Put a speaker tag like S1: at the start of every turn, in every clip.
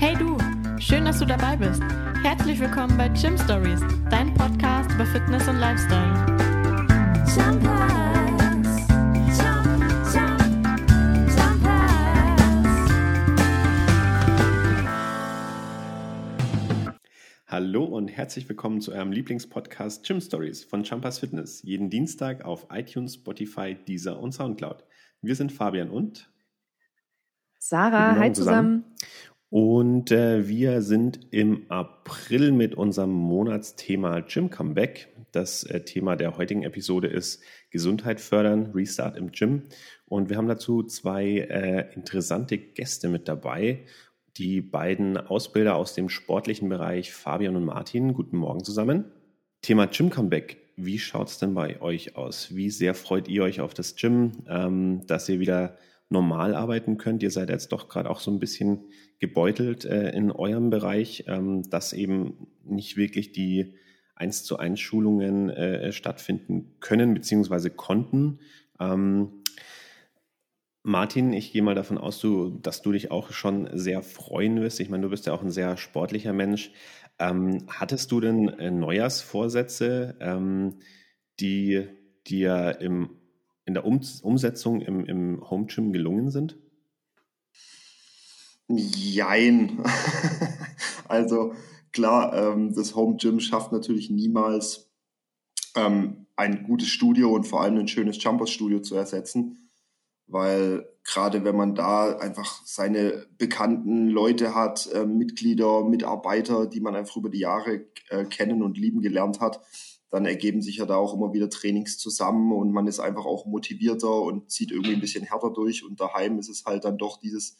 S1: Hey du, schön, dass du dabei bist. Herzlich willkommen bei Gym Stories, dein Podcast über Fitness und Lifestyle.
S2: Hallo und herzlich willkommen zu eurem Lieblingspodcast Gym Stories von Jumpers Fitness. Jeden Dienstag auf iTunes, Spotify, Deezer und Soundcloud. Wir sind Fabian und
S3: Sarah, hi
S2: Morgen
S3: zusammen.
S2: Und äh, wir sind im April mit unserem Monatsthema Gym Comeback. Das äh, Thema der heutigen Episode ist Gesundheit fördern, Restart im Gym. Und wir haben dazu zwei äh, interessante Gäste mit dabei. Die beiden Ausbilder aus dem sportlichen Bereich, Fabian und Martin. Guten Morgen zusammen. Thema Gym Comeback. Wie schaut es denn bei euch aus? Wie sehr freut ihr euch auf das Gym, ähm, dass ihr wieder normal arbeiten könnt? Ihr seid jetzt doch gerade auch so ein bisschen gebeutelt äh, in eurem Bereich, ähm, dass eben nicht wirklich die 1 zu 1 Schulungen äh, stattfinden können bzw. konnten. Ähm, Martin, ich gehe mal davon aus, du, dass du dich auch schon sehr freuen wirst. Ich meine, du bist ja auch ein sehr sportlicher Mensch. Ähm, hattest du denn äh, Neujahrsvorsätze, ähm, die dir im, in der um Umsetzung im, im Home Gym gelungen sind?
S4: Jein. also klar, ähm, das Home Gym schafft natürlich niemals ähm, ein gutes Studio und vor allem ein schönes Jumpers Studio zu ersetzen, weil gerade wenn man da einfach seine bekannten Leute hat, äh, Mitglieder, Mitarbeiter, die man einfach über die Jahre äh, kennen und lieben gelernt hat, dann ergeben sich ja da auch immer wieder Trainings zusammen und man ist einfach auch motivierter und zieht irgendwie ein bisschen härter durch und daheim ist es halt dann doch dieses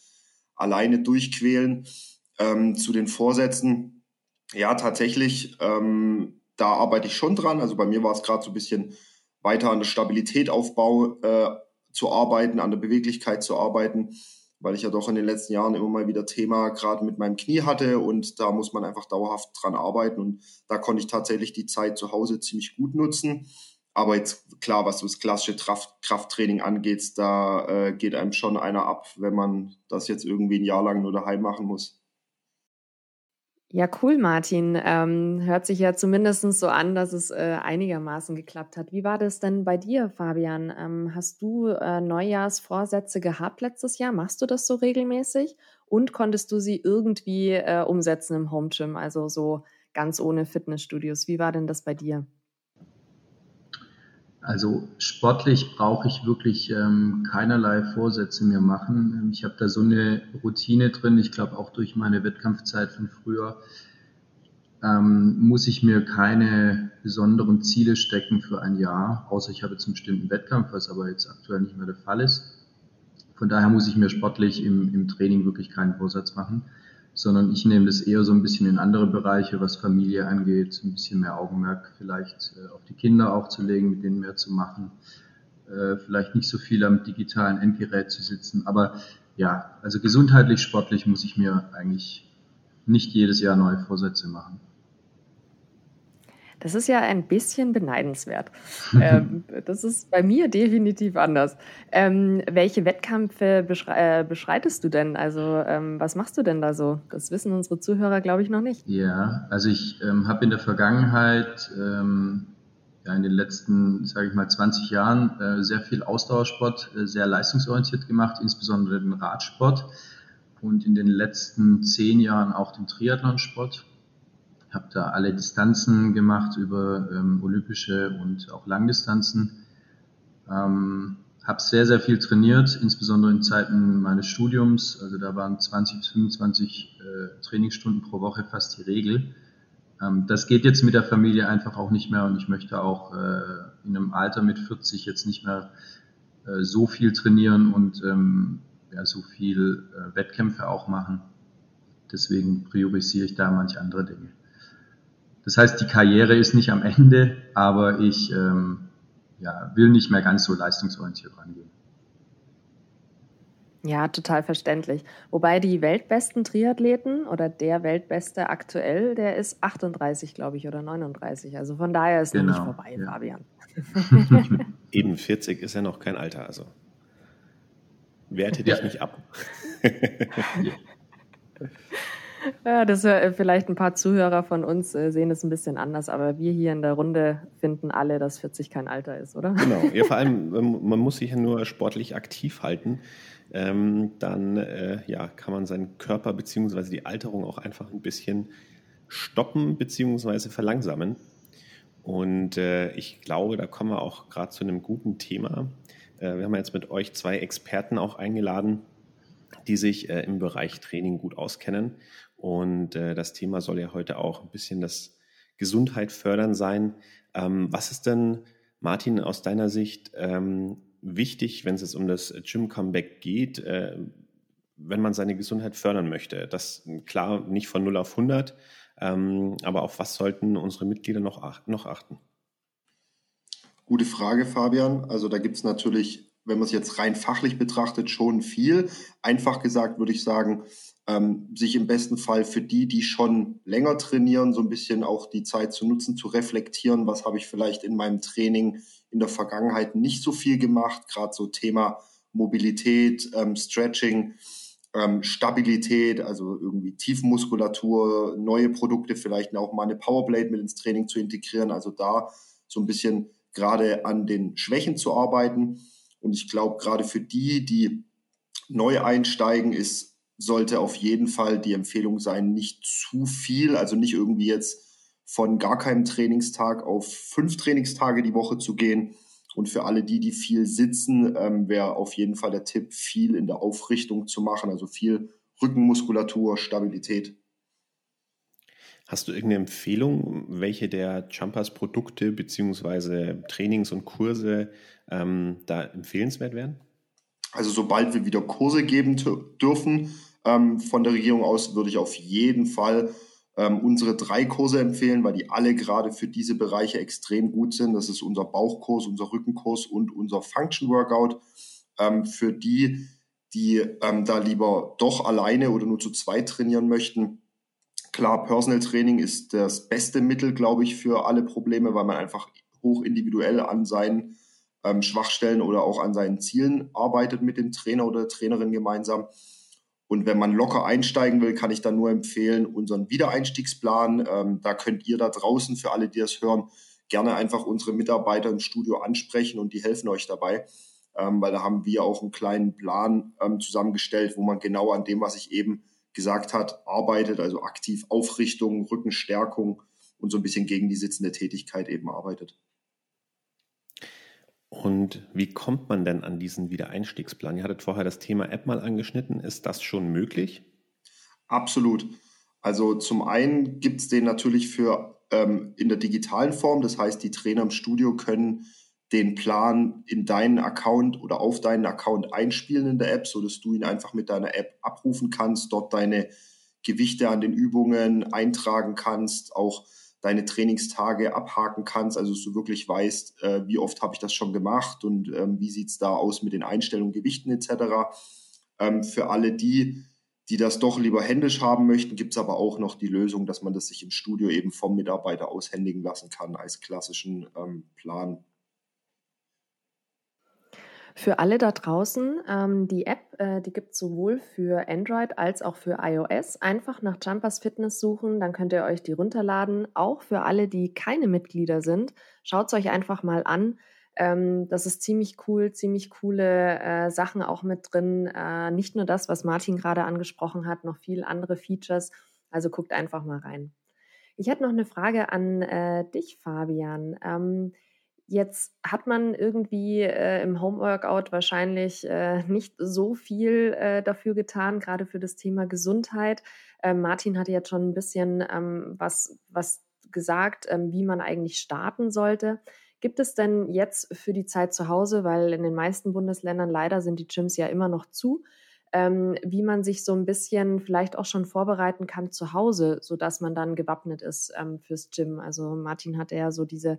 S4: alleine durchquälen. Ähm, zu den Vorsätzen, ja, tatsächlich, ähm, da arbeite ich schon dran. Also bei mir war es gerade so ein bisschen weiter an der Stabilität aufbau äh, zu arbeiten, an der Beweglichkeit zu arbeiten, weil ich ja doch in den letzten Jahren immer mal wieder Thema gerade mit meinem Knie hatte und da muss man einfach dauerhaft dran arbeiten und da konnte ich tatsächlich die Zeit zu Hause ziemlich gut nutzen. Aber jetzt klar, was das klassische Kraft, Krafttraining angeht, da äh, geht einem schon einer ab, wenn man das jetzt irgendwie ein Jahr lang nur daheim machen muss.
S3: Ja, cool, Martin. Ähm, hört sich ja zumindest so an, dass es äh, einigermaßen geklappt hat. Wie war das denn bei dir, Fabian? Ähm, hast du äh, Neujahrsvorsätze gehabt letztes Jahr? Machst du das so regelmäßig? Und konntest du sie irgendwie äh, umsetzen im Home Gym, also so ganz ohne Fitnessstudios? Wie war denn das bei dir?
S5: Also sportlich brauche ich wirklich ähm, keinerlei Vorsätze mehr machen. Ähm, Ich habe da so eine Routine drin. Ich glaube auch durch meine Wettkampfzeit von früher ähm, muss ich mir keine besonderen Ziele stecken für ein Jahr, außer ich habe jetzt einen bestimmten Wettkampf, was aber jetzt aktuell nicht mehr der Fall ist. Von daher muss ich mir sportlich im, im Training wirklich keinen Vorsatz machen, sondern ich nehme das eher so ein bisschen in andere Bereiche, was Familie angeht, ein bisschen mehr Augenmerk vielleicht äh, auf die Kinder auch zu legen, mit denen mehr zu machen, äh, vielleicht nicht so viel am digitalen Endgerät zu sitzen. Aber ja, also gesundheitlich, sportlich muss ich mir eigentlich nicht jedes Jahr neue Vorsätze machen.
S3: Das ist ja ein bisschen beneidenswert. ähm, das ist bei mir definitiv anders. Ähm, welche Wettkämpfe beschrei äh, beschreitest du denn? Also ähm, was machst du denn da so? Das wissen unsere Zuhörer, glaube ich, noch nicht.
S5: Ja, also ich ähm, habe in der Vergangenheit, ähm, ja, in den letzten, sage ich mal, 20 Jahren äh, sehr viel Ausdauersport, äh, sehr leistungsorientiert gemacht, insbesondere den Radsport und in den letzten zehn Jahren auch den Triathlonsport. Habe da alle Distanzen gemacht über ähm, olympische und auch Langdistanzen. Ähm, habe sehr, sehr viel trainiert, insbesondere in Zeiten meines Studiums. Also da waren 20 bis 25 äh, Trainingsstunden pro Woche fast die Regel. Ähm, das geht jetzt mit der Familie einfach auch nicht mehr und ich möchte auch äh, in einem Alter mit 40 jetzt nicht mehr äh, so viel trainieren und ähm, ja, so viel äh, Wettkämpfe auch machen. Deswegen priorisiere ich da manche andere Dinge. Das heißt, die Karriere ist nicht am Ende, aber ich ähm, ja, will nicht mehr ganz so leistungsorientiert rangehen.
S3: Ja, total verständlich. Wobei die weltbesten Triathleten oder der weltbeste aktuell, der ist 38, glaube ich, oder 39. Also von daher ist noch nicht
S5: Genau,
S3: vorbei,
S5: ja.
S3: Fabian.
S2: Eben 40 ist ja noch kein Alter, also werte dich
S5: Ja.
S2: nicht ab.
S3: Ja, das äh, vielleicht ein paar Zuhörer von uns äh, sehen es ein bisschen anders, aber wir hier in der Runde finden alle, dass 40 kein Alter ist, oder?
S2: Genau. Ja, vor allem, ähm, man muss sich ja nur sportlich aktiv halten. Ähm, dann äh, ja, kann man seinen Körper bzw. die Alterung auch einfach ein bisschen stoppen bzw. verlangsamen. Und äh, ich glaube, da kommen wir auch gerade zu einem guten Thema. Äh, wir haben jetzt mit euch zwei Experten auch eingeladen, die sich äh, im Bereich Training gut auskennen. Und äh, das Thema soll ja heute auch ein bisschen das Gesundheit fördern sein. Ähm, was ist denn, Martin, aus deiner Sicht ähm, wichtig, wenn es jetzt um das Gym-Comeback geht, äh, wenn man seine Gesundheit fördern möchte? Das klar nicht von 0 auf 100, ähm, aber auf was sollten unsere Mitglieder noch, ach noch achten?
S4: Gute Frage, Fabian. Also da gibt es natürlich, wenn man es jetzt rein fachlich betrachtet, schon viel. Einfach gesagt würde ich sagen, ähm, sich im besten Fall für die, die schon länger trainieren, so ein bisschen auch die Zeit zu nutzen, zu reflektieren, was habe ich vielleicht in meinem Training in der Vergangenheit nicht so viel gemacht, gerade so Thema Mobilität, ähm, Stretching, ähm, Stabilität, also irgendwie Tiefmuskulatur, neue Produkte, vielleicht auch mal eine Powerblade mit ins Training zu integrieren, also da so ein bisschen gerade an den Schwächen zu arbeiten. Und ich glaube, gerade für die, die neu einsteigen, ist, sollte auf jeden Fall die Empfehlung sein, nicht zu viel, also nicht irgendwie jetzt von gar keinem Trainingstag auf fünf Trainingstage die Woche zu gehen. Und für alle die, die viel sitzen, ähm, wäre auf jeden Fall der Tipp, viel in der Aufrichtung zu machen, also viel Rückenmuskulatur, Stabilität.
S2: Hast du irgendeine Empfehlung, welche der Jumpers Produkte beziehungsweise Trainings und Kurse ähm, da empfehlenswert wären?
S4: Also sobald wir wieder Kurse geben dürfen ähm, von der Regierung aus, würde ich auf jeden Fall ähm, unsere drei Kurse empfehlen, weil die alle gerade für diese Bereiche extrem gut sind. Das ist unser Bauchkurs, unser Rückenkurs und unser Function Workout. Ähm, für die, die ähm, da lieber doch alleine oder nur zu zweit trainieren möchten, Klar, Personal Training ist das beste Mittel, glaube ich, für alle Probleme, weil man einfach hoch individuell an seinen ähm, Schwachstellen oder auch an seinen Zielen arbeitet mit dem Trainer oder der Trainerin gemeinsam. Und wenn man locker einsteigen will, kann ich dann nur empfehlen, unseren Wiedereinstiegsplan. Ähm, da könnt ihr da draußen, für alle, die das hören, gerne einfach unsere Mitarbeiter im Studio ansprechen und die helfen euch dabei. Ähm, weil da haben wir auch einen kleinen Plan ähm, zusammengestellt, wo man genau an dem, was ich eben gesagt hat, arbeitet, also aktiv Aufrichtung, Rückenstärkung und so ein bisschen gegen die sitzende Tätigkeit eben arbeitet.
S2: Und wie kommt man denn an diesen Wiedereinstiegsplan? Ihr hattet vorher das Thema App mal angeschnitten. Ist das schon möglich?
S4: Absolut. Also zum einen gibt es den natürlich für ähm, in der digitalen Form. Das heißt, die Trainer im Studio können den Plan in deinen Account oder auf deinen Account einspielen in der App, so dass du ihn einfach mit deiner App abrufen kannst, dort deine Gewichte an den Übungen eintragen kannst, auch deine Trainingstage abhaken kannst, also dass du wirklich weißt, äh, wie oft habe ich das schon gemacht und ähm, wie sieht's da aus mit den Einstellungen, Gewichten etc. Ähm, für alle die, die das doch lieber händisch haben möchten, gibt's aber auch noch die Lösung, dass man das sich im Studio eben vom Mitarbeiter aushändigen lassen kann als klassischen ähm, Plan.
S3: Für alle da draußen, ähm, die App, äh, die gibt es sowohl für Android als auch für iOS. Einfach nach Jumpers Fitness suchen, dann könnt ihr euch die runterladen. Auch für alle, die keine Mitglieder sind, schaut es euch einfach mal an. Ähm, das ist ziemlich cool, ziemlich coole äh, Sachen auch mit drin. Äh, nicht nur das, was Martin gerade angesprochen hat, noch viel andere Features. Also guckt einfach mal rein. Ich hätte noch eine Frage an äh, dich, Fabian. Ähm, Jetzt hat man irgendwie äh, im Homeworkout wahrscheinlich äh, nicht so viel äh, dafür getan, gerade für das Thema Gesundheit. Ähm, Martin hatte jetzt schon ein bisschen ähm, was, was gesagt, ähm, wie man eigentlich starten sollte. Gibt es denn jetzt für die Zeit zu Hause, weil in den meisten Bundesländern leider sind die Gyms ja immer noch zu, ähm, wie man sich so ein bisschen vielleicht auch schon vorbereiten kann zu Hause, sodass man dann gewappnet ist ähm, fürs Gym? Also Martin hatte ja so diese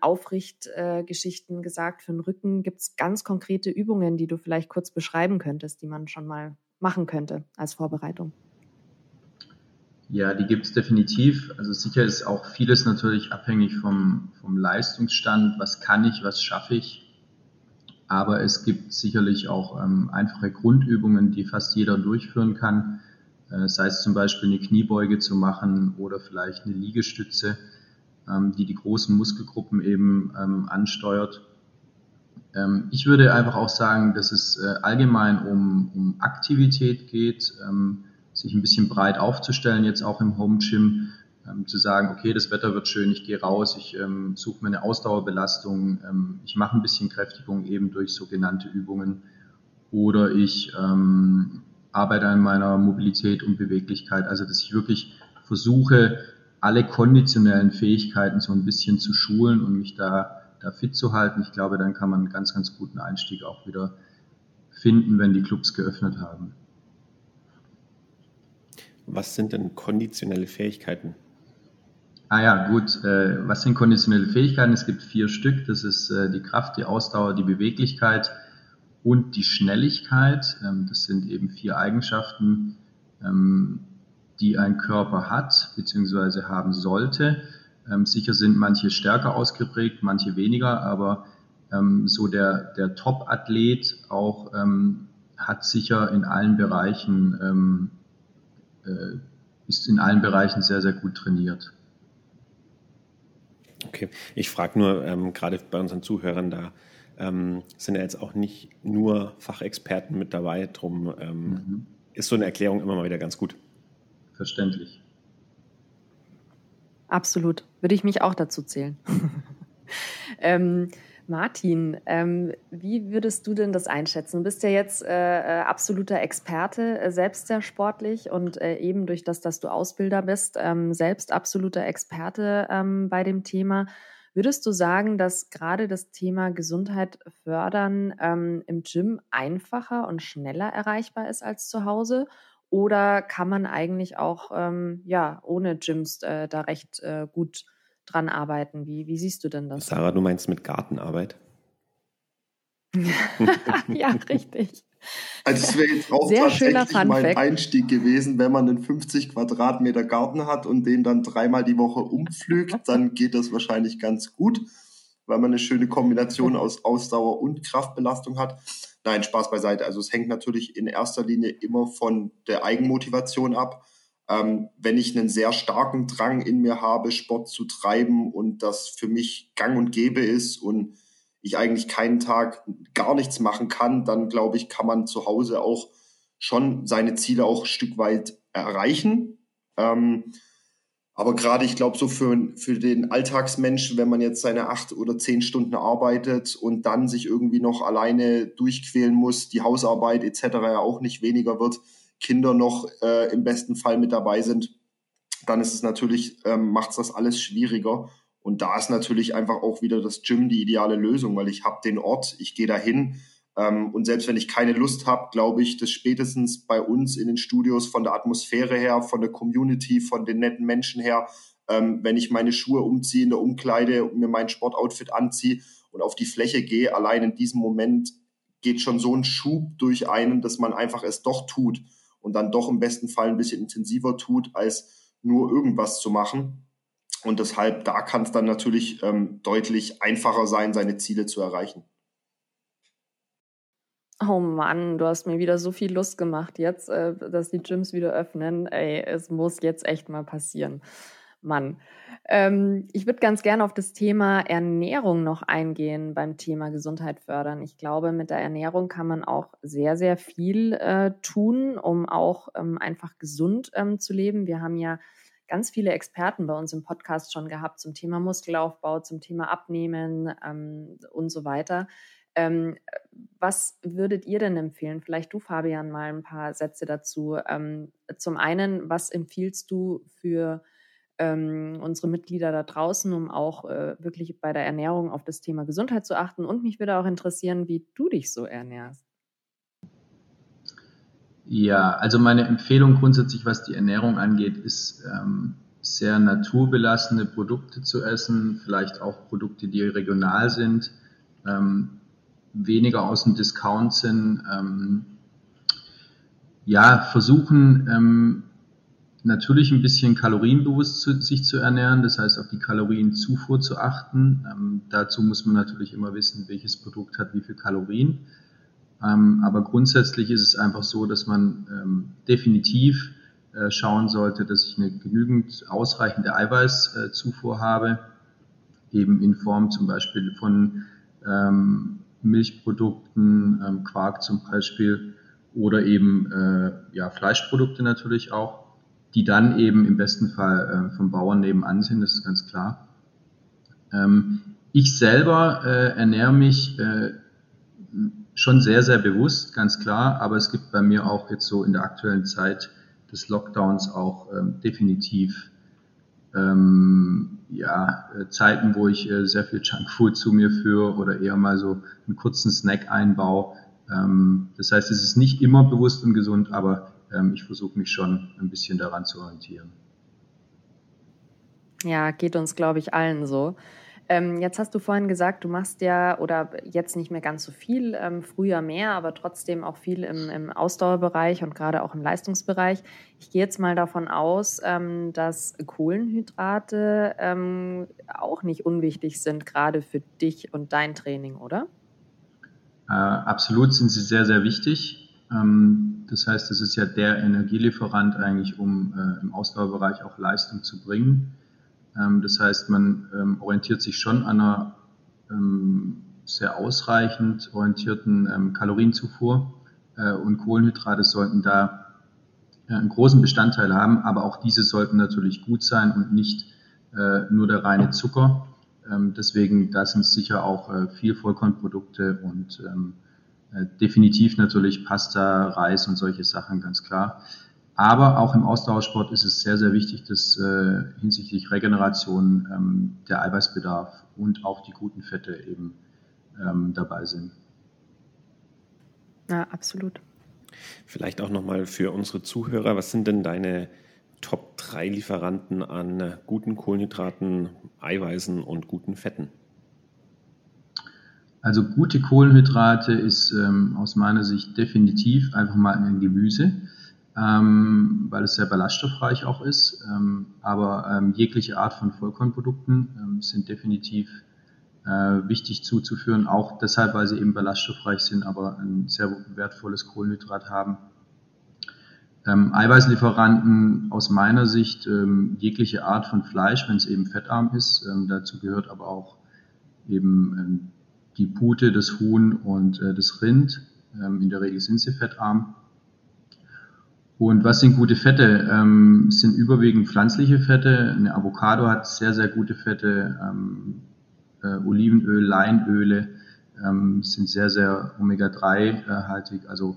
S3: Aufrichtgeschichten äh, gesagt. Für den Rücken gibt es ganz konkrete Übungen, die du vielleicht kurz beschreiben könntest, die man schon mal machen könnte als Vorbereitung.
S5: Ja, die gibt es definitiv. Also sicher ist auch vieles natürlich abhängig vom, vom Leistungsstand. Was kann ich, was schaffe ich? Aber es gibt sicherlich auch ähm, einfache Grundübungen, die fast jeder durchführen kann. äh, sei es zum Beispiel eine Kniebeuge zu machen oder vielleicht eine Liegestütze, die die großen Muskelgruppen eben ähm, ansteuert. Ähm, ich würde einfach auch sagen, dass es äh, allgemein um, um Aktivität geht, ähm, sich ein bisschen breit aufzustellen, jetzt auch im Home Gym, ähm, zu sagen, okay, das Wetter wird schön, ich gehe raus, ich ähm, suche mir eine Ausdauerbelastung, ähm, ich mache ein bisschen Kräftigung eben durch sogenannte Übungen oder ich ähm, arbeite an meiner Mobilität und Beweglichkeit, also dass ich wirklich versuche, alle konditionellen Fähigkeiten so ein bisschen zu schulen und mich da, da fit zu halten. Ich glaube, dann kann man einen ganz, ganz guten Einstieg auch wieder finden, wenn die Clubs geöffnet haben.
S2: Was sind denn konditionelle Fähigkeiten?
S5: Ah ja, gut. Äh, was sind konditionelle Fähigkeiten? Es gibt vier Stück. Das ist äh, die Kraft, die Ausdauer, die Beweglichkeit und die Schnelligkeit. Ähm, das sind eben vier Eigenschaften, ähm, die ein Körper hat bzw. haben sollte. Ähm, sicher sind manche stärker ausgeprägt, manche weniger, aber ähm, so der, der Top-Athlet auch ähm, hat sicher in allen Bereichen, ähm, äh, ist in allen Bereichen sehr, sehr gut trainiert.
S2: Okay, ich frage nur ähm, gerade bei unseren Zuhörern da, ähm, sind ja jetzt auch nicht nur Fachexperten mit dabei, drum mhm. ist so eine Erklärung immer mal wieder ganz gut.
S5: Verständlich.
S3: Absolut. Würde ich mich auch dazu zählen. ähm, Martin, ähm, wie würdest du denn das einschätzen? Du bist ja jetzt äh, äh, absoluter Experte, äh, selbst sehr sportlich und äh, eben durch das, dass du Ausbilder bist, ähm, selbst absoluter Experte ähm, bei dem Thema. Würdest du sagen, dass gerade das Thema Gesundheit fördern ähm, im Gym einfacher und schneller erreichbar ist als zu Hause? Oder kann man eigentlich auch ähm, ja, ohne Gyms äh, da recht äh, gut dran arbeiten? Wie, wie siehst du denn das?
S2: Sarah, du meinst mit Gartenarbeit?
S3: ja, richtig.
S4: Also es wäre jetzt auch
S3: Sehr
S4: tatsächlich mein Einstieg gewesen, wenn man einen 50 Quadratmeter Garten hat und den dann dreimal die Woche umpflügt, dann geht das wahrscheinlich ganz gut, weil man eine schöne Kombination aus Ausdauer und Kraftbelastung hat. Nein, Spaß beiseite. Also es hängt natürlich in erster Linie immer von der Eigenmotivation ab. Ähm, wenn ich einen sehr starken Drang in mir habe, Sport zu treiben und das für mich gang und gäbe ist und ich eigentlich keinen Tag gar nichts machen kann, dann glaube ich, kann man zu Hause auch schon seine Ziele auch ein Stück weit erreichen. Ähm, aber gerade, ich glaube, so für, für den Alltagsmenschen, wenn man jetzt seine acht oder zehn Stunden arbeitet und dann sich irgendwie noch alleine durchquälen muss, die Hausarbeit etc. ja auch nicht weniger wird, Kinder noch äh, im besten Fall mit dabei sind, dann ist es natürlich, ähm, macht es das alles schwieriger. Und da ist natürlich einfach auch wieder das Gym die ideale Lösung, weil ich habe den Ort, ich gehe dahin, ähm, und selbst wenn ich keine Lust habe, glaube ich, dass spätestens bei uns in den Studios von der Atmosphäre her, von der Community, von den netten Menschen her, ähm, wenn ich meine Schuhe umziehe in der Umkleide und mir mein Sportoutfit anziehe und auf die Fläche gehe, allein in diesem Moment geht schon so ein Schub durch einen, dass man einfach es doch tut und dann doch im besten Fall ein bisschen intensiver tut, als nur irgendwas zu machen. Und deshalb, da kann es dann natürlich ähm, deutlich einfacher sein, seine Ziele zu erreichen.
S3: Oh Mann, du hast mir wieder so viel Lust gemacht jetzt, äh, dass die Gyms wieder öffnen. Ey, es muss jetzt echt mal passieren. Mann. Ähm, ich würde ganz gerne auf das Thema Ernährung noch eingehen beim Thema Gesundheit fördern. Ich glaube, mit der Ernährung kann man auch sehr, sehr viel äh, tun, um auch ähm, einfach gesund ähm, zu leben. Wir haben ja ganz viele Experten bei uns im Podcast schon gehabt zum Thema Muskelaufbau, zum Thema Abnehmen ähm, und so weiter. Ähm, was würdet ihr denn empfehlen? Vielleicht du, Fabian, mal ein paar Sätze dazu. Ähm, zum einen, was empfiehlst du für ähm, unsere Mitglieder da draußen, um auch äh, wirklich bei der Ernährung auf das Thema Gesundheit zu achten? Und mich würde auch interessieren, wie du dich so ernährst.
S5: Ja, also meine Empfehlung grundsätzlich, was die Ernährung angeht, ist ähm, sehr naturbelassene Produkte zu essen, vielleicht auch Produkte, die regional sind. Ähm, weniger aus dem Discount sind, ähm, ja, versuchen ähm, natürlich ein bisschen kalorienbewusst zu, sich zu ernähren, das heißt auf die Kalorienzufuhr zu achten. Ähm, dazu muss man natürlich immer wissen, welches Produkt hat wie viel Kalorien. Ähm, aber grundsätzlich ist es einfach so, dass man ähm, definitiv äh, schauen sollte, dass ich eine genügend ausreichende Eiweißzufuhr habe, eben in Form zum Beispiel von ähm, Milchprodukten, ähm, Quark zum Beispiel oder eben äh, ja, Fleischprodukte natürlich auch, die dann eben im besten Fall äh, vom Bauern nebenan sind, das ist ganz klar. Ähm, ich selber äh, ernähre mich äh, schon sehr, sehr bewusst, ganz klar, aber es gibt bei mir auch jetzt so in der aktuellen Zeit des Lockdowns auch ähm, definitiv ähm, ja, äh, Zeiten, wo ich äh, sehr viel Junkfood zu mir führe oder eher mal so einen kurzen Snack einbaue. Ähm, das heißt, es ist nicht immer bewusst und gesund, aber ähm, ich versuche mich schon ein bisschen daran zu orientieren.
S3: Ja, geht uns, glaube ich, allen so. Ähm, jetzt hast du vorhin gesagt, du machst ja oder jetzt nicht mehr ganz so viel, ähm, früher mehr, aber trotzdem auch viel im, im Ausdauerbereich und gerade auch im Leistungsbereich. Ich gehe jetzt mal davon aus, ähm, dass Kohlenhydrate ähm, auch nicht unwichtig sind, gerade für dich und dein Training, oder?
S5: Äh, absolut sind sie sehr, sehr wichtig. Ähm, das heißt, es ist ja der Energielieferant eigentlich, um äh, im Ausdauerbereich auch Leistung zu bringen. Ähm, das heißt, man ähm, orientiert sich schon an einer ähm, sehr ausreichend orientierten Kalorienzufuhr äh, und Kohlenhydrate sollten da äh, einen großen Bestandteil haben, aber auch diese sollten natürlich gut sein und nicht äh, nur der reine Zucker. deswegen, da sind sicher auch viel Vollkornprodukte und definitiv natürlich Pasta, Reis und solche Sachen, ganz klar. Aber auch im Ausdauersport ist es sehr, sehr wichtig, dass äh, hinsichtlich Regeneration ähm, der Eiweißbedarf und auch die guten Fette eben ähm, dabei sind.
S3: Ja, absolut.
S2: Vielleicht auch nochmal für unsere Zuhörer, was sind denn deine Top 3 Lieferanten an guten Kohlenhydraten, Eiweißen und guten Fetten?
S5: Also gute Kohlenhydrate ist ähm, aus meiner Sicht definitiv einfach mal ein Gemüse ähm, weil es sehr ballaststoffreich auch ist. Ähm, aber ähm, jegliche Art von Vollkornprodukten ähm, sind definitiv äh, wichtig zuzuführen, auch deshalb, weil sie eben ballaststoffreich sind, aber ein sehr wertvolles Kohlenhydrat haben. Ähm, Eiweißlieferanten aus meiner Sicht ähm, jegliche Art von Fleisch, wenn es eben fettarm ist. dazu gehört aber auch eben die Pute, das Huhn und äh, das Rind. in der Regel sind sie fettarm. Und was sind gute Fette? Ähm, sind überwiegend pflanzliche Fette. Eine Avocado hat sehr, sehr gute Fette. Ähm, äh, Olivenöl, Leinöle ähm, sind sehr, sehr Omega-3-haltig. Also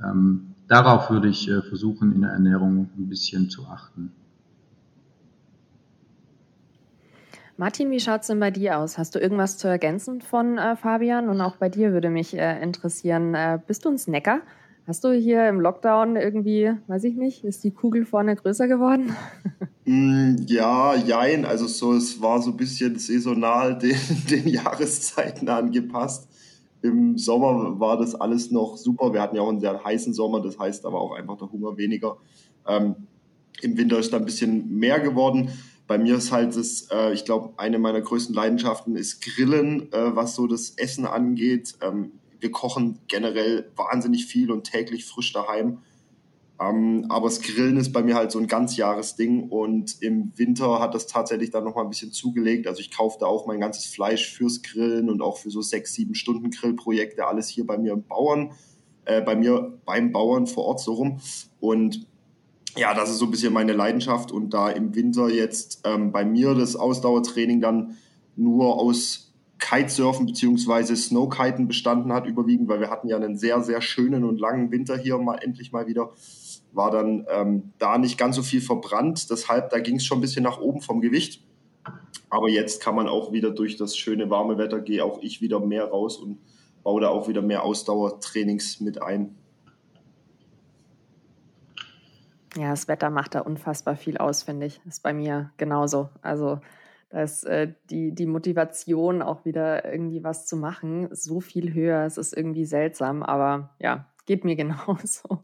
S5: ähm, darauf würde ich äh, versuchen, in der Ernährung ein bisschen zu achten.
S3: Martin, wie schaut es denn bei dir aus? Hast du irgendwas zu ergänzen von äh, Fabian? Und auch bei dir würde mich äh, interessieren, äh, bist du ein Snacker? Hast du hier im Lockdown irgendwie, weiß ich nicht, ist die Kugel vorne größer geworden?
S4: Mm, ja, jein. Also so, es war so ein bisschen saisonal den, den Jahreszeiten angepasst. Im Sommer war das alles noch super. Wir hatten ja auch einen sehr heißen Sommer, das heißt aber auch einfach der Hunger weniger. Ähm, Im Winter ist da ein bisschen mehr geworden. Bei mir ist halt das, äh, ich glaube, eine meiner größten Leidenschaften ist Grillen, äh, was so das Essen angeht. Ähm, wir kochen generell wahnsinnig viel und täglich frisch daheim. Ähm, aber das Grillen ist bei mir halt so ein Ganzjahresding und im Winter hat das tatsächlich dann nochmal ein bisschen zugelegt. Also ich kaufe da auch mein ganzes Fleisch fürs Grillen und auch für so sechs, sieben Stunden Grillprojekte, alles hier bei mir im Bauern, äh, bei mir beim Bauern vor Ort so rum. Und ja, das ist so ein bisschen meine Leidenschaft und da im Winter jetzt ähm, bei mir das Ausdauertraining dann nur aus Kitesurfen beziehungsweise Snowkiten bestanden hat, überwiegend, weil wir hatten ja einen sehr, sehr schönen und langen Winter hier mal endlich mal wieder. War dann ähm, da nicht ganz so viel verbrannt. Deshalb, da ging es schon ein bisschen nach oben vom Gewicht. Aber jetzt kann man auch wieder durch das schöne warme Wetter, gehe auch ich wieder mehr raus und baue da auch wieder mehr Ausdauertrainings mit ein.
S3: Ja, das Wetter macht da unfassbar viel aus, finde ich. Ist bei mir genauso. Also da ist äh, die, die Motivation auch wieder irgendwie was zu machen so viel höher. Es ist irgendwie seltsam, aber ja, geht mir genauso.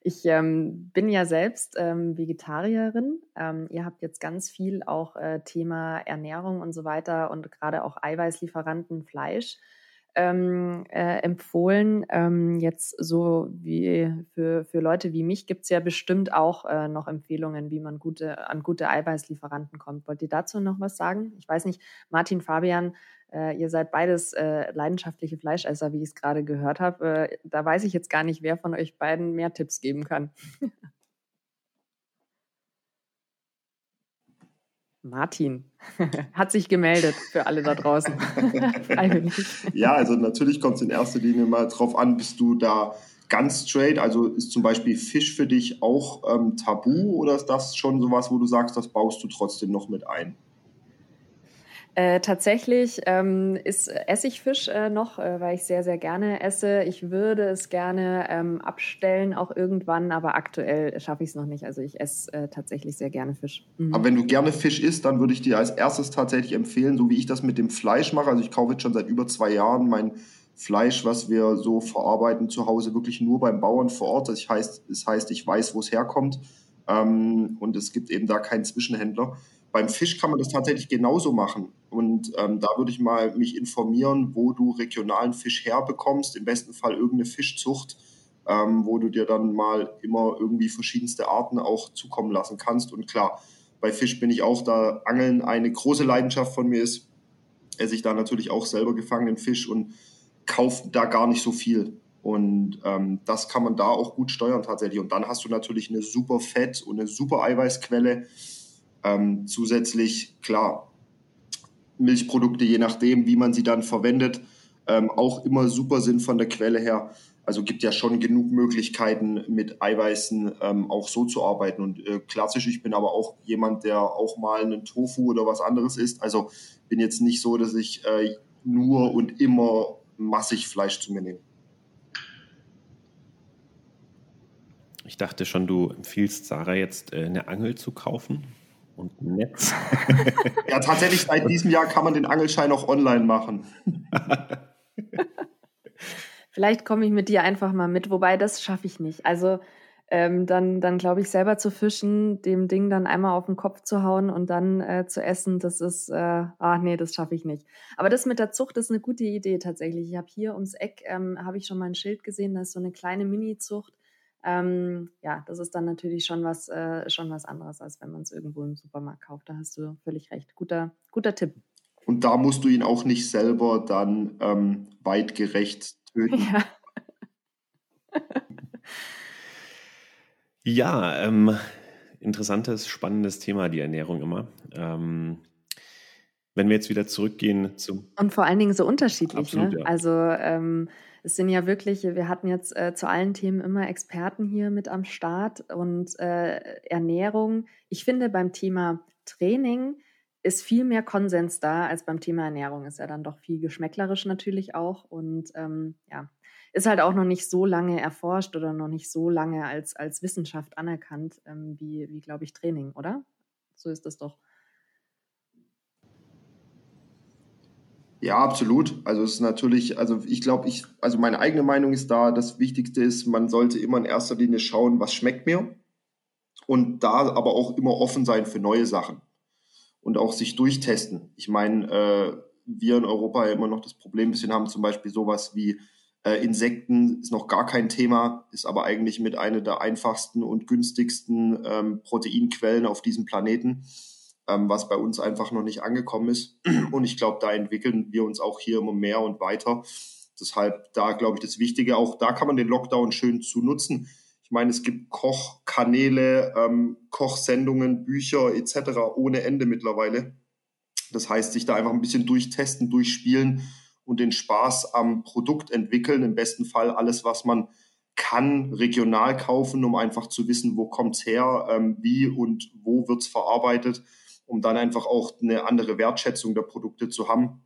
S3: Ich ähm, bin ja selbst ähm, Vegetarierin. Ähm, ihr habt jetzt ganz viel auch äh, Thema Ernährung und so weiter und gerade auch Eiweißlieferanten, Fleisch. Ähm, äh, empfohlen. Ähm, jetzt so wie für, für Leute wie mich gibt es ja bestimmt auch äh, noch Empfehlungen, wie man gute, an gute Eiweißlieferanten kommt. Wollt ihr dazu noch was sagen? Ich weiß nicht, Martin, Fabian, äh, ihr seid beides äh, leidenschaftliche Fleischesser, wie ich es gerade gehört habe. Äh, da weiß ich jetzt gar nicht, wer von euch beiden mehr Tipps geben kann. Martin hat sich gemeldet für alle da draußen.
S4: ja, also natürlich kommt es in erster Linie mal drauf an, bist du da ganz straight? Also ist zum Beispiel Fisch für dich auch ähm, tabu oder ist das schon sowas, wo du sagst, das baust du trotzdem noch mit ein?
S3: Äh, tatsächlich ähm, ist Essigfisch äh, noch, äh, weil ich sehr, sehr gerne esse. Ich würde es gerne ähm, abstellen, auch irgendwann, aber aktuell schaffe ich es noch nicht. Also ich esse äh, tatsächlich sehr gerne Fisch.
S4: Mhm. Aber wenn du gerne Fisch isst, dann würde ich dir als erstes tatsächlich empfehlen, so wie ich das mit dem Fleisch mache. Also ich kaufe jetzt schon seit über zwei Jahren mein Fleisch, was wir so verarbeiten zu Hause, wirklich nur beim Bauern vor Ort. Das heißt, das heißt ich weiß, wo es herkommt. Ähm, und es gibt eben da keinen Zwischenhändler. Beim Fisch kann man das tatsächlich genauso machen. Und ähm, da würde ich mal mich informieren, wo du regionalen Fisch herbekommst. Im besten Fall irgendeine Fischzucht, ähm, wo du dir dann mal immer irgendwie verschiedenste Arten auch zukommen lassen kannst. Und klar, bei Fisch bin ich auch da. Angeln eine große Leidenschaft von mir ist, esse ich da natürlich auch selber gefangenen Fisch und kaufe da gar nicht so viel. Und ähm, das kann man da auch gut steuern tatsächlich. Und dann hast du natürlich eine super Fett- und eine super Eiweißquelle ähm, zusätzlich, klar, Milchprodukte, je nachdem, wie man sie dann verwendet, ähm, auch immer super Sinn von der Quelle her. Also gibt ja schon genug Möglichkeiten, mit Eiweißen ähm, auch so zu arbeiten. Und äh, klassisch, ich bin aber auch jemand, der auch mal einen Tofu oder was anderes isst. Also bin jetzt nicht so, dass ich äh, nur und immer massig Fleisch zu mir nehme.
S2: Ich dachte schon, du empfiehlst Sarah jetzt äh, eine Angel zu kaufen und Netz.
S4: ja, tatsächlich seit diesem Jahr kann man den Angelschein auch online machen.
S3: Vielleicht komme ich mit dir einfach mal mit, wobei das schaffe ich nicht. Also ähm, dann, dann glaube ich, selber zu fischen, dem Ding dann einmal auf den Kopf zu hauen und dann äh, zu essen, das ist, äh, ah nee, das schaffe ich nicht. Aber das mit der Zucht ist eine gute Idee tatsächlich. Ich habe hier ums Eck, ähm, habe ich schon mal ein Schild gesehen, da ist so eine kleine Mini-Zucht ähm, ja, das ist dann natürlich schon was, äh, schon was anderes, als wenn man es irgendwo im Supermarkt kauft. Da hast du völlig recht. Guter, guter Tipp.
S4: Und da musst du ihn auch nicht selber dann ähm, weitgerecht töten.
S3: Ja.
S2: ja, ähm, interessantes, spannendes Thema, die Ernährung immer. Ähm, wenn wir jetzt wieder zurückgehen zum.
S3: Und vor allen Dingen so unterschiedlich.
S2: Absolut,
S3: ne?
S2: ja.
S3: Also ähm, es sind ja wirklich, wir hatten jetzt äh, zu allen Themen immer Experten hier mit am Start und äh, Ernährung. Ich finde beim Thema Training ist viel mehr Konsens da als beim Thema Ernährung. Ist ja dann doch viel geschmäcklerisch natürlich auch und ähm, ja, ist halt auch noch nicht so lange erforscht oder noch nicht so lange als, als Wissenschaft anerkannt ähm, wie, wie glaube ich, Training, oder? So ist das doch.
S4: Ja, absolut. Also es ist natürlich, also ich glaube, ich, also meine eigene Meinung ist da, das Wichtigste ist, man sollte immer in erster Linie schauen, was schmeckt mir und da aber auch immer offen sein für neue Sachen und auch sich durchtesten. Ich meine, äh, wir in Europa ja immer noch das Problem ein bisschen haben, zum Beispiel sowas wie äh, Insekten ist noch gar kein Thema, ist aber eigentlich mit einer der einfachsten und günstigsten ähm, Proteinquellen auf diesem Planeten ähm, was bei uns einfach noch nicht angekommen ist. Und ich glaube, da entwickeln wir uns auch hier immer mehr und weiter. Deshalb da, glaube ich, das Wichtige, auch da kann man den Lockdown schön zu nutzen. Ich meine, es gibt Kochkanäle, ähm, Kochsendungen, Bücher etc. ohne Ende mittlerweile. Das heißt, sich da einfach ein bisschen durchtesten, durchspielen und den Spaß am Produkt entwickeln. Im besten Fall alles, was man kann, regional kaufen, um einfach zu wissen, wo kommt's her, ähm, wie und wo wird's verarbeitet um dann einfach auch eine andere Wertschätzung der Produkte zu haben.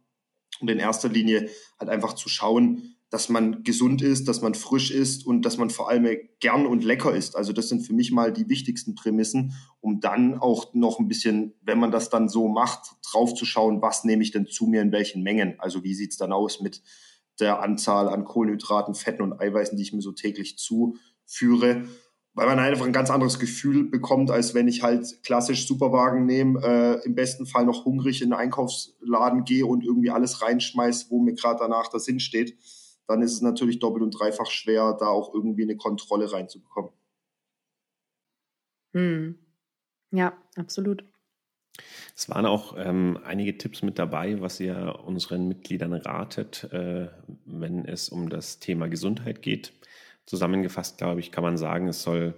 S4: Und in erster Linie halt einfach zu schauen, dass man gesund ist, dass man frisch ist und dass man vor allem gern und lecker ist. Also das sind für mich mal die wichtigsten Prämissen, um dann auch noch ein bisschen, wenn man das dann so macht, draufzuschauen, was nehme ich denn zu mir in welchen Mengen. Also wie sieht's dann aus mit der Anzahl an Kohlenhydraten, Fetten und Eiweißen, die ich mir so täglich zuführe. Weil man einfach ein ganz anderes Gefühl bekommt, als wenn ich halt klassisch Superwagen nehme, äh, im besten Fall noch hungrig in den Einkaufsladen gehe und irgendwie alles reinschmeiß, wo mir gerade danach der Sinn steht. Dann ist es natürlich doppelt und dreifach schwer, da auch irgendwie eine Kontrolle reinzubekommen.
S3: Hm. Ja, absolut.
S2: Es waren auch ähm, einige Tipps mit dabei, was ihr unseren Mitgliedern ratet, äh, wenn es um das Thema Gesundheit geht. Zusammengefasst, glaube ich, kann man sagen, es soll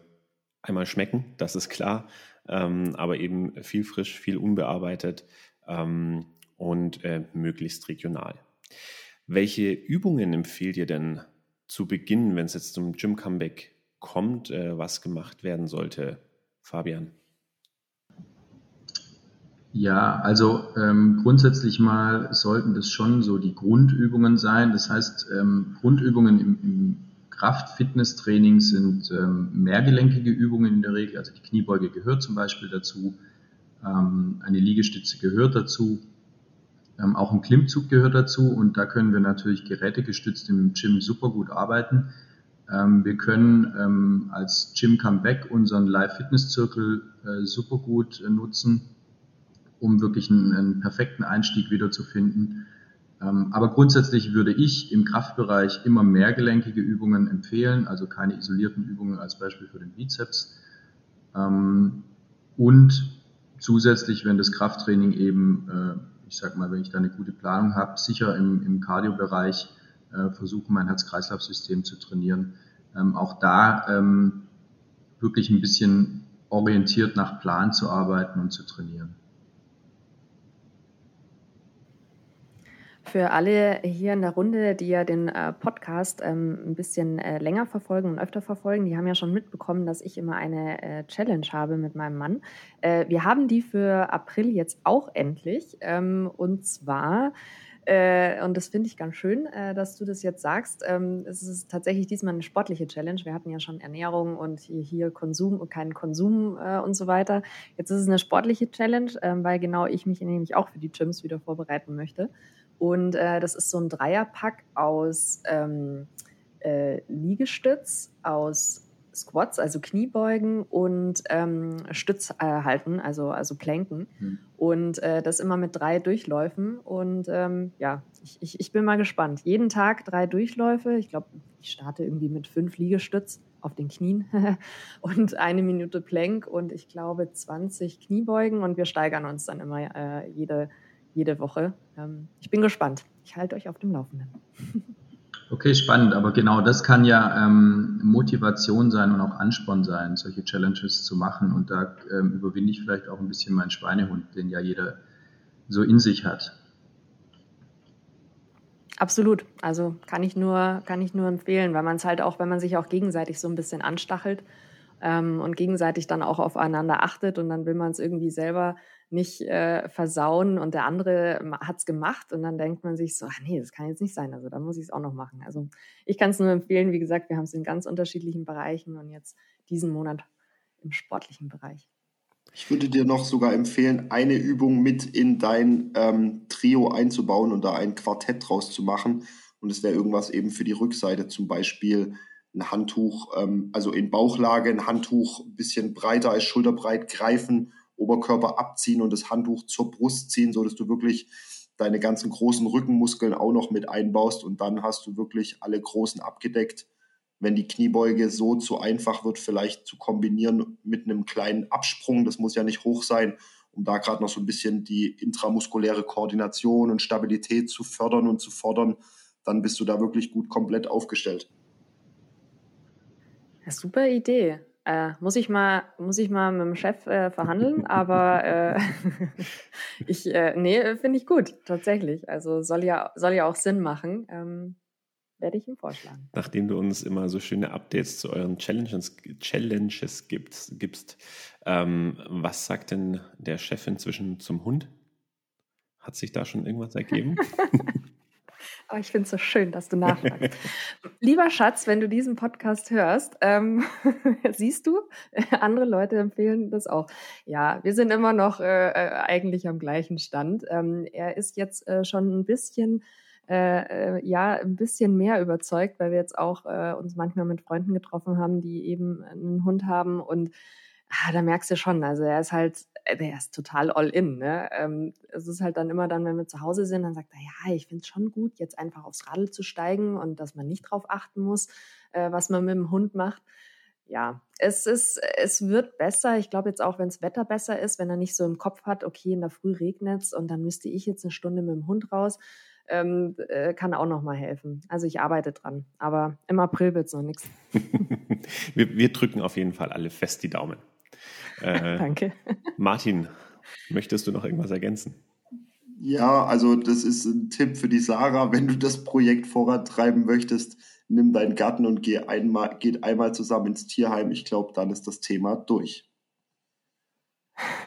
S2: einmal schmecken, das ist klar, ähm, aber eben viel frisch, viel unbearbeitet ähm, und äh, möglichst regional. Welche Übungen empfehlt ihr denn zu Beginn, wenn es jetzt zum Gym-Comeback kommt, äh, was gemacht werden sollte, Fabian?
S5: Ja, also ähm, grundsätzlich mal sollten das schon so die Grundübungen sein. Das heißt, ähm, Grundübungen im, im Kraft-Fitness-Training sind ähm, mehrgelenkige Übungen in der Regel. Also die Kniebeuge gehört zum Beispiel dazu, ähm, eine Liegestütze gehört dazu, ähm, auch ein Klimmzug gehört dazu und da können wir natürlich gerätegestützt im Gym super gut arbeiten. Ähm, wir können ähm, als Gym Comeback unseren Live-Fitness-Zirkel äh, super gut äh, nutzen um wirklich einen, einen perfekten Einstieg wiederzufinden. Ähm, aber grundsätzlich würde ich im Kraftbereich immer mehrgelenkige Übungen empfehlen, also keine isolierten Übungen als Beispiel für den Bizeps. Ähm, und zusätzlich, wenn das Krafttraining eben, äh, ich sag mal, wenn ich da eine gute Planung habe, sicher im, im Cardio-Bereich äh, versuchen, mein Herz-Kreislauf-System zu trainieren. Ähm, auch da ähm, wirklich ein bisschen orientiert nach Plan zu arbeiten und zu trainieren.
S3: Für alle hier in der Runde, die ja den äh, Podcast ähm, ein bisschen äh, länger verfolgen und öfter verfolgen, die haben ja schon mitbekommen, dass ich immer eine äh, Challenge habe mit meinem Mann. Äh, wir haben die für April jetzt auch endlich. Ähm, und zwar, äh, und das finde ich ganz schön, äh, dass du das jetzt sagst, ähm, es ist tatsächlich diesmal eine sportliche Challenge. Wir hatten ja schon Ernährung und hier, hier Konsum und keinen Konsum und so weiter. Jetzt ist es eine sportliche Challenge, ähm, weil genau ich mich nämlich auch für die Gyms wieder vorbereiten möchte. Und äh, das ist so ein Dreierpack aus ähm, äh, Liegestütz, aus Squats, also Kniebeugen und ähm, Stütz äh, halten, also, also Planken. Mhm. Und äh, das immer mit drei Durchläufen. Und ähm, ja, ich, ich, ich bin mal gespannt. Jeden Tag drei Durchläufe. Ich glaube, ich starte irgendwie mit fünf Liegestütz auf den Knien und eine Minute Plank und ich glaube 20 Kniebeugen. Und wir steigern uns dann immer äh, jede jede Woche. Ähm, ich bin gespannt. Ich halte euch auf dem Laufenden.
S5: Okay, spannend. Aber genau das kann ja ähm, Motivation sein und auch Ansporn sein, solche Challenges zu machen. Und da ähm, überwinde ich vielleicht auch ein bisschen meinen Schweinehund, den ja jeder so in sich hat.
S3: Absolut. Also kann ich nur, kann ich nur empfehlen, weil man es halt auch, wenn man sich auch gegenseitig so ein bisschen anstachelt ähm, und gegenseitig dann auch aufeinander achtet und dann will man es irgendwie selber nicht äh, versauen und der andere hat es gemacht und dann denkt man sich so, ach nee, das kann jetzt nicht sein, also da muss ich es auch noch machen. Also ich kann es nur empfehlen, wie gesagt, wir haben es in ganz unterschiedlichen Bereichen und jetzt diesen Monat im sportlichen Bereich.
S4: Ich würde dir noch sogar empfehlen, eine Übung mit in dein ähm, Trio einzubauen und da ein Quartett draus zu machen. Und es wäre irgendwas eben für die Rückseite, zum Beispiel ein Handtuch, ähm, also in Bauchlage, ein Handtuch ein bisschen breiter als schulterbreit greifen Oberkörper abziehen und das Handtuch zur Brust ziehen, so dass du wirklich deine ganzen großen Rückenmuskeln auch noch mit einbaust und dann hast du wirklich alle großen abgedeckt. Wenn die Kniebeuge so zu einfach wird, vielleicht zu kombinieren mit einem kleinen Absprung, das muss ja nicht hoch sein, um da gerade noch so ein bisschen die intramuskuläre Koordination und Stabilität zu fördern und zu fordern, dann bist du da wirklich gut komplett aufgestellt.
S3: Ja, super Idee. Äh, muss ich mal, muss ich mal mit dem Chef äh, verhandeln, aber äh, ich, äh, nee, finde ich gut, tatsächlich. Also soll ja, soll ja auch Sinn machen. Ähm, werde ich ihm vorschlagen.
S2: Nachdem du uns immer so schöne Updates zu euren Challenges, Challenges gibst, gibst ähm, was sagt denn der Chef inzwischen zum Hund? Hat sich da schon irgendwas ergeben?
S3: Oh, ich finde es so schön, dass du nachfragst. Lieber Schatz, wenn du diesen Podcast hörst, ähm, siehst du, andere Leute empfehlen das auch. Ja, wir sind immer noch äh, äh, eigentlich am gleichen Stand. Ähm, er ist jetzt äh, schon ein bisschen äh, äh, ja ein bisschen mehr überzeugt, weil wir jetzt auch äh, uns manchmal mit Freunden getroffen haben, die eben einen Hund haben und ah, da merkst du schon, also er ist halt, der ist total all in. Ne? Ähm, es ist halt dann immer dann, wenn wir zu Hause sind, dann sagt er, ja, ich finde es schon gut, jetzt einfach aufs Radl zu steigen und dass man nicht drauf achten muss, äh, was man mit dem Hund macht. Ja, es ist, es wird besser. Ich glaube jetzt auch, wenn das Wetter besser ist, wenn er nicht so im Kopf hat, okay, in der Früh regnet es und dann müsste ich jetzt eine Stunde mit dem Hund raus, ähm, äh, kann auch noch mal helfen. Also ich arbeite dran, aber im April wird es noch nichts.
S2: wir, wir drücken auf jeden Fall alle fest die Daumen.
S3: Äh, Danke.
S2: Martin, möchtest du noch irgendwas ergänzen?
S4: Ja, also das ist ein Tipp für die Sarah. Wenn du das Projekt vorantreiben möchtest, nimm deinen Garten und geh einmal, geht einmal zusammen ins Tierheim. Ich glaube, dann ist das Thema durch.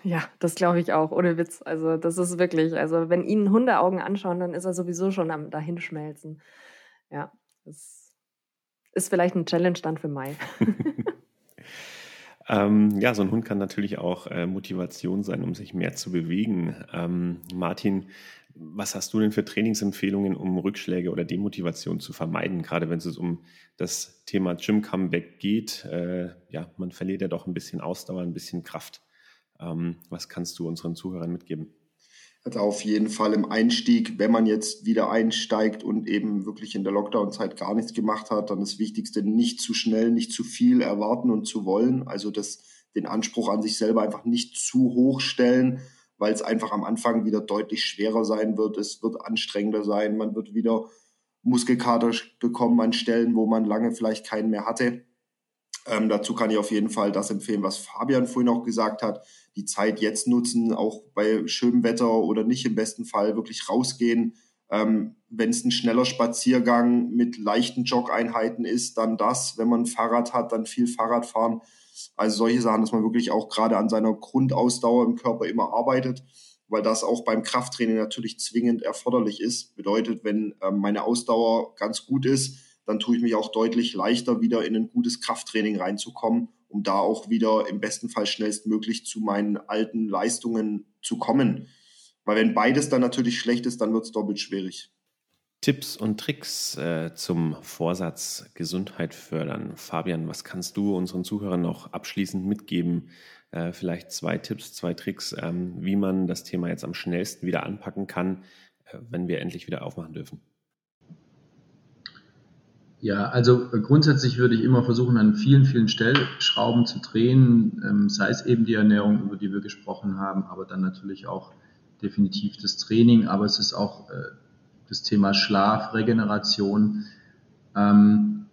S3: Ja, das glaube ich auch, ohne Witz. Also das ist wirklich, also wenn ihn Hundeaugen anschauen, dann ist er sowieso schon am dahinschmelzen. Ja, das ist vielleicht ein Challenge dann für Mai.
S2: Ähm, ja, so ein Hund kann natürlich auch äh, Motivation sein, um sich mehr zu bewegen. Ähm, Martin, was hast du denn für Trainingsempfehlungen, um Rückschläge oder Demotivation zu vermeiden, gerade wenn es um das Thema Gym Comeback geht? Äh, ja, man verliert ja doch ein bisschen Ausdauer, ein bisschen Kraft. Ähm, was kannst du unseren Zuhörern mitgeben?
S4: Also auf jeden Fall im Einstieg, wenn man jetzt wieder einsteigt und eben wirklich in der Lockdown-Zeit gar nichts gemacht hat, dann das Wichtigste, nicht zu schnell, nicht zu viel erwarten und zu wollen. Also das, den Anspruch an sich selber einfach nicht zu hoch stellen, weil es einfach am Anfang wieder deutlich schwerer sein wird. Es wird anstrengender sein. Man wird wieder Muskelkater bekommen an Stellen, wo man lange vielleicht keinen mehr hatte. Ähm, dazu kann ich auf jeden Fall das empfehlen, was Fabian vorhin auch gesagt hat. Die Zeit jetzt nutzen, auch bei schönem Wetter oder nicht im besten Fall wirklich rausgehen. Ähm, Wenn es ein schneller Spaziergang mit leichten Jog-Einheiten ist, dann das. Wenn man ein Fahrrad hat, dann viel Fahrrad fahren. Also solche Sachen, dass man wirklich auch gerade an seiner Grundausdauer im Körper immer arbeitet, weil das auch beim Krafttraining natürlich zwingend erforderlich ist. Bedeutet, wenn ähm, meine Ausdauer ganz gut ist, dann tue ich mich auch deutlich leichter, wieder in ein gutes Krafttraining reinzukommen, um da auch wieder im besten Fall schnellstmöglich zu meinen alten Leistungen zu kommen. Weil wenn beides dann natürlich schlecht ist, dann wird es doppelt schwierig.
S2: Tipps und Tricks äh, zum Vorsatz Gesundheit fördern. Fabian, was kannst du unseren Zuhörern noch abschließend mitgeben? Äh, vielleicht zwei Tipps, zwei Tricks, ähm, wie man das Thema jetzt am schnellsten wieder anpacken kann, äh, wenn wir endlich wieder aufmachen dürfen.
S5: Ja, also äh, grundsätzlich würde ich immer versuchen, an vielen, vielen Stellschrauben zu drehen, ähm, sei es eben die Ernährung, über die wir gesprochen haben, aber dann natürlich auch definitiv das Training, aber es ist auch äh, das Thema Schlaf, Regeneration. Ähm,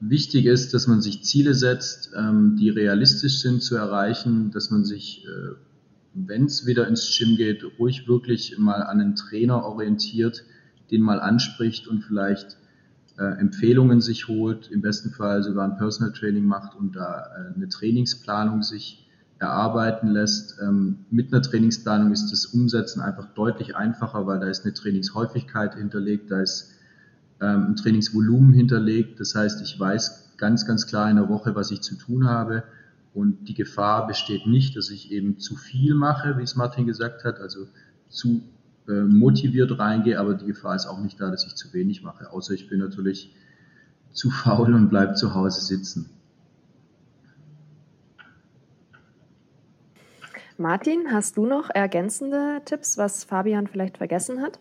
S5: wichtig ist, dass man sich Ziele setzt, ähm, die realistisch sind zu erreichen, dass man sich, äh, wenn es wieder ins Gym geht, ruhig wirklich mal an einen Trainer orientiert, den mal anspricht und vielleicht äh, Empfehlungen sich holt, im besten Fall sogar ein Personal Training macht und da äh, eine Trainingsplanung sich erarbeiten lässt. Ähm, mit einer Trainingsplanung ist das Umsetzen einfach deutlich einfacher, weil da ist eine Trainingshäufigkeit hinterlegt, da ist ähm, ein Trainingsvolumen hinterlegt. Das heißt, ich weiß ganz, ganz klar in der Woche, was ich zu tun habe. Und die Gefahr besteht nicht, dass ich eben zu viel mache, wie es Martin gesagt hat, also zu äh, motiviert reingehe, aber die Gefahr ist auch nicht da, dass ich zu wenig mache, außer ich bin natürlich zu faul und bleibe zu Hause sitzen.
S3: Martin, hast du noch ergänzende Tipps, was Fabian vielleicht vergessen hat?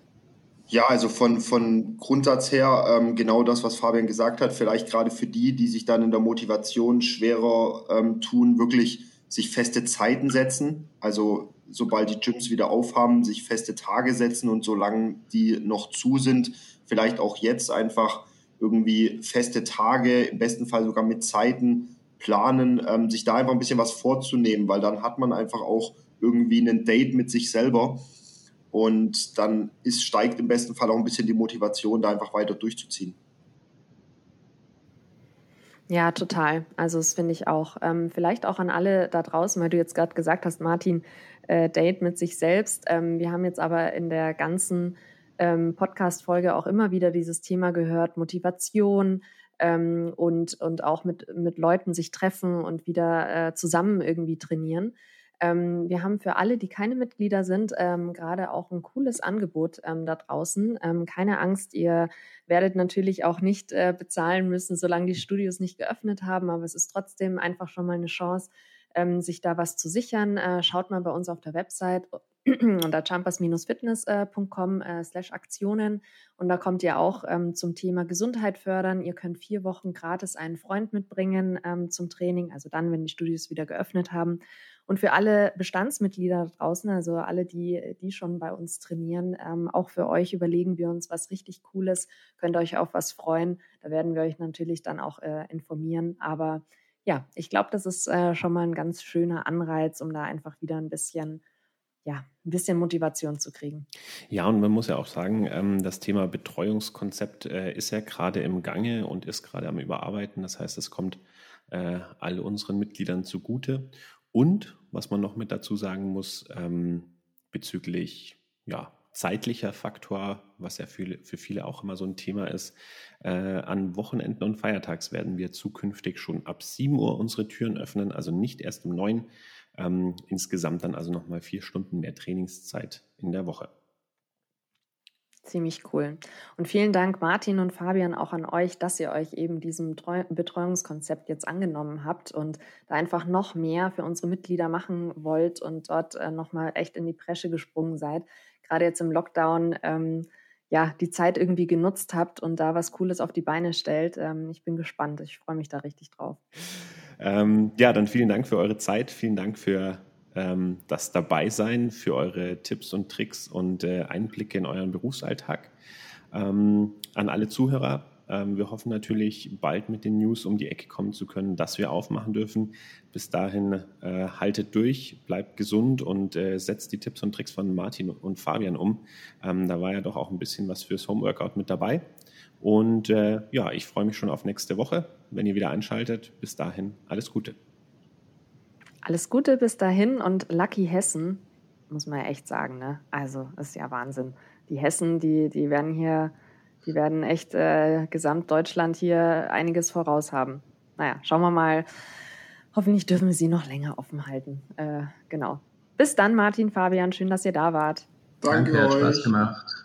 S4: Ja, also von, von Grundsatz her ähm, genau das, was Fabian gesagt hat. Vielleicht gerade für die, die sich dann in der Motivation schwerer ähm, tun, wirklich sich feste Zeiten setzen. Also sobald die Gyms wieder aufhaben, sich feste Tage setzen und solange die noch zu sind, vielleicht auch jetzt einfach irgendwie feste Tage, im besten Fall sogar mit Zeiten planen, ähm, sich da einfach ein bisschen was vorzunehmen, weil dann hat man einfach auch irgendwie ein Date mit sich selber und dann ist, steigt im besten Fall auch ein bisschen die Motivation, da einfach weiter durchzuziehen.
S3: Ja, total. Also das finde ich auch. Ähm, vielleicht auch an alle da draußen, weil du jetzt gerade gesagt hast, Martin, äh, Date mit sich selbst. Ähm, wir haben jetzt aber in der ganzen ähm, Podcast-Folge auch immer wieder dieses Thema gehört, Motivation ähm, und, und auch mit, mit Leuten sich treffen und wieder äh, zusammen irgendwie trainieren. Ähm, wir haben für alle, die keine Mitglieder sind, ähm, gerade auch ein cooles Angebot ähm, da draußen. Ähm, keine Angst, ihr werdet natürlich auch nicht äh, bezahlen müssen, solange die Studios nicht geöffnet haben, aber es ist trotzdem einfach schon mal eine Chance, ähm, sich da was zu sichern. Äh, schaut mal bei uns auf der Website unter jumpers-fitness.com äh, slash Aktionen und da kommt ihr auch ähm, zum Thema Gesundheit fördern. Ihr könnt vier Wochen gratis einen Freund mitbringen ähm, zum Training, also dann, wenn die Studios wieder geöffnet haben. Und für alle Bestandsmitglieder draußen, also alle, die, die schon bei uns trainieren, ähm, auch für euch überlegen wir uns was richtig Cooles. Könnt euch auf was freuen. Da werden wir euch natürlich dann auch äh, informieren. Aber ja, ich glaube, das ist äh, schon mal ein ganz schöner Anreiz, um da einfach wieder ein bisschen ja, ein bisschen Motivation zu kriegen.
S2: Ja, und man muss ja auch sagen, ähm, das Thema Betreuungskonzept äh, ist ja gerade im Gange und ist gerade am Überarbeiten. Das heißt, es kommt äh, all unseren Mitgliedern zugute. Und was man noch mit dazu sagen muss, ähm, bezüglich ja, zeitlicher Faktor, was ja für, für viele auch immer so ein Thema ist. Äh, an Wochenenden und Feiertags werden wir zukünftig schon ab 7 Uhr unsere Türen öffnen, also nicht erst um 9 ähm, insgesamt dann also nochmal vier Stunden mehr Trainingszeit in der Woche.
S3: Ziemlich cool. Und vielen Dank, Martin und Fabian, auch an euch, dass ihr euch eben diesem Betreuungskonzept jetzt angenommen habt und da einfach noch mehr für unsere Mitglieder machen wollt und dort äh, nochmal echt in die Bresche gesprungen seid. Gerade jetzt im Lockdown, ähm, ja, die Zeit irgendwie genutzt habt und da was Cooles auf die Beine stellt. Ähm, ich bin gespannt. Ich freue mich da richtig drauf.
S2: Ähm, ja, dann vielen Dank für eure Zeit. Vielen Dank für ähm, das Dabeisein, für eure Tipps und Tricks und äh, Einblicke in euren Berufsalltag. Ähm, an alle Zuhörer, ähm, wir hoffen natürlich, bald mit den News um die Ecke kommen zu können, dass wir aufmachen dürfen. Bis dahin äh, haltet durch, bleibt gesund und äh, setzt die Tipps und Tricks von Martin und Fabian um. Ähm, da war ja doch auch ein bisschen was fürs Homeworkout mit dabei. Und äh, ja, ich freue mich schon auf nächste Woche, wenn ihr wieder einschaltet. Bis dahin, alles Gute.
S3: Alles Gute bis dahin und Lucky Hessen, muss man ja echt sagen, ne? Also, ist ja Wahnsinn. Die Hessen, die, die werden hier, die werden echt äh, Gesamtdeutschland hier einiges voraus haben. Naja, schauen wir mal. Hoffentlich dürfen wir sie noch länger offen halten. Äh, genau. Bis dann, Martin, Fabian. Schön, dass ihr da wart.
S4: Danke,
S5: Danke hat
S4: euch.
S5: Spaß gemacht.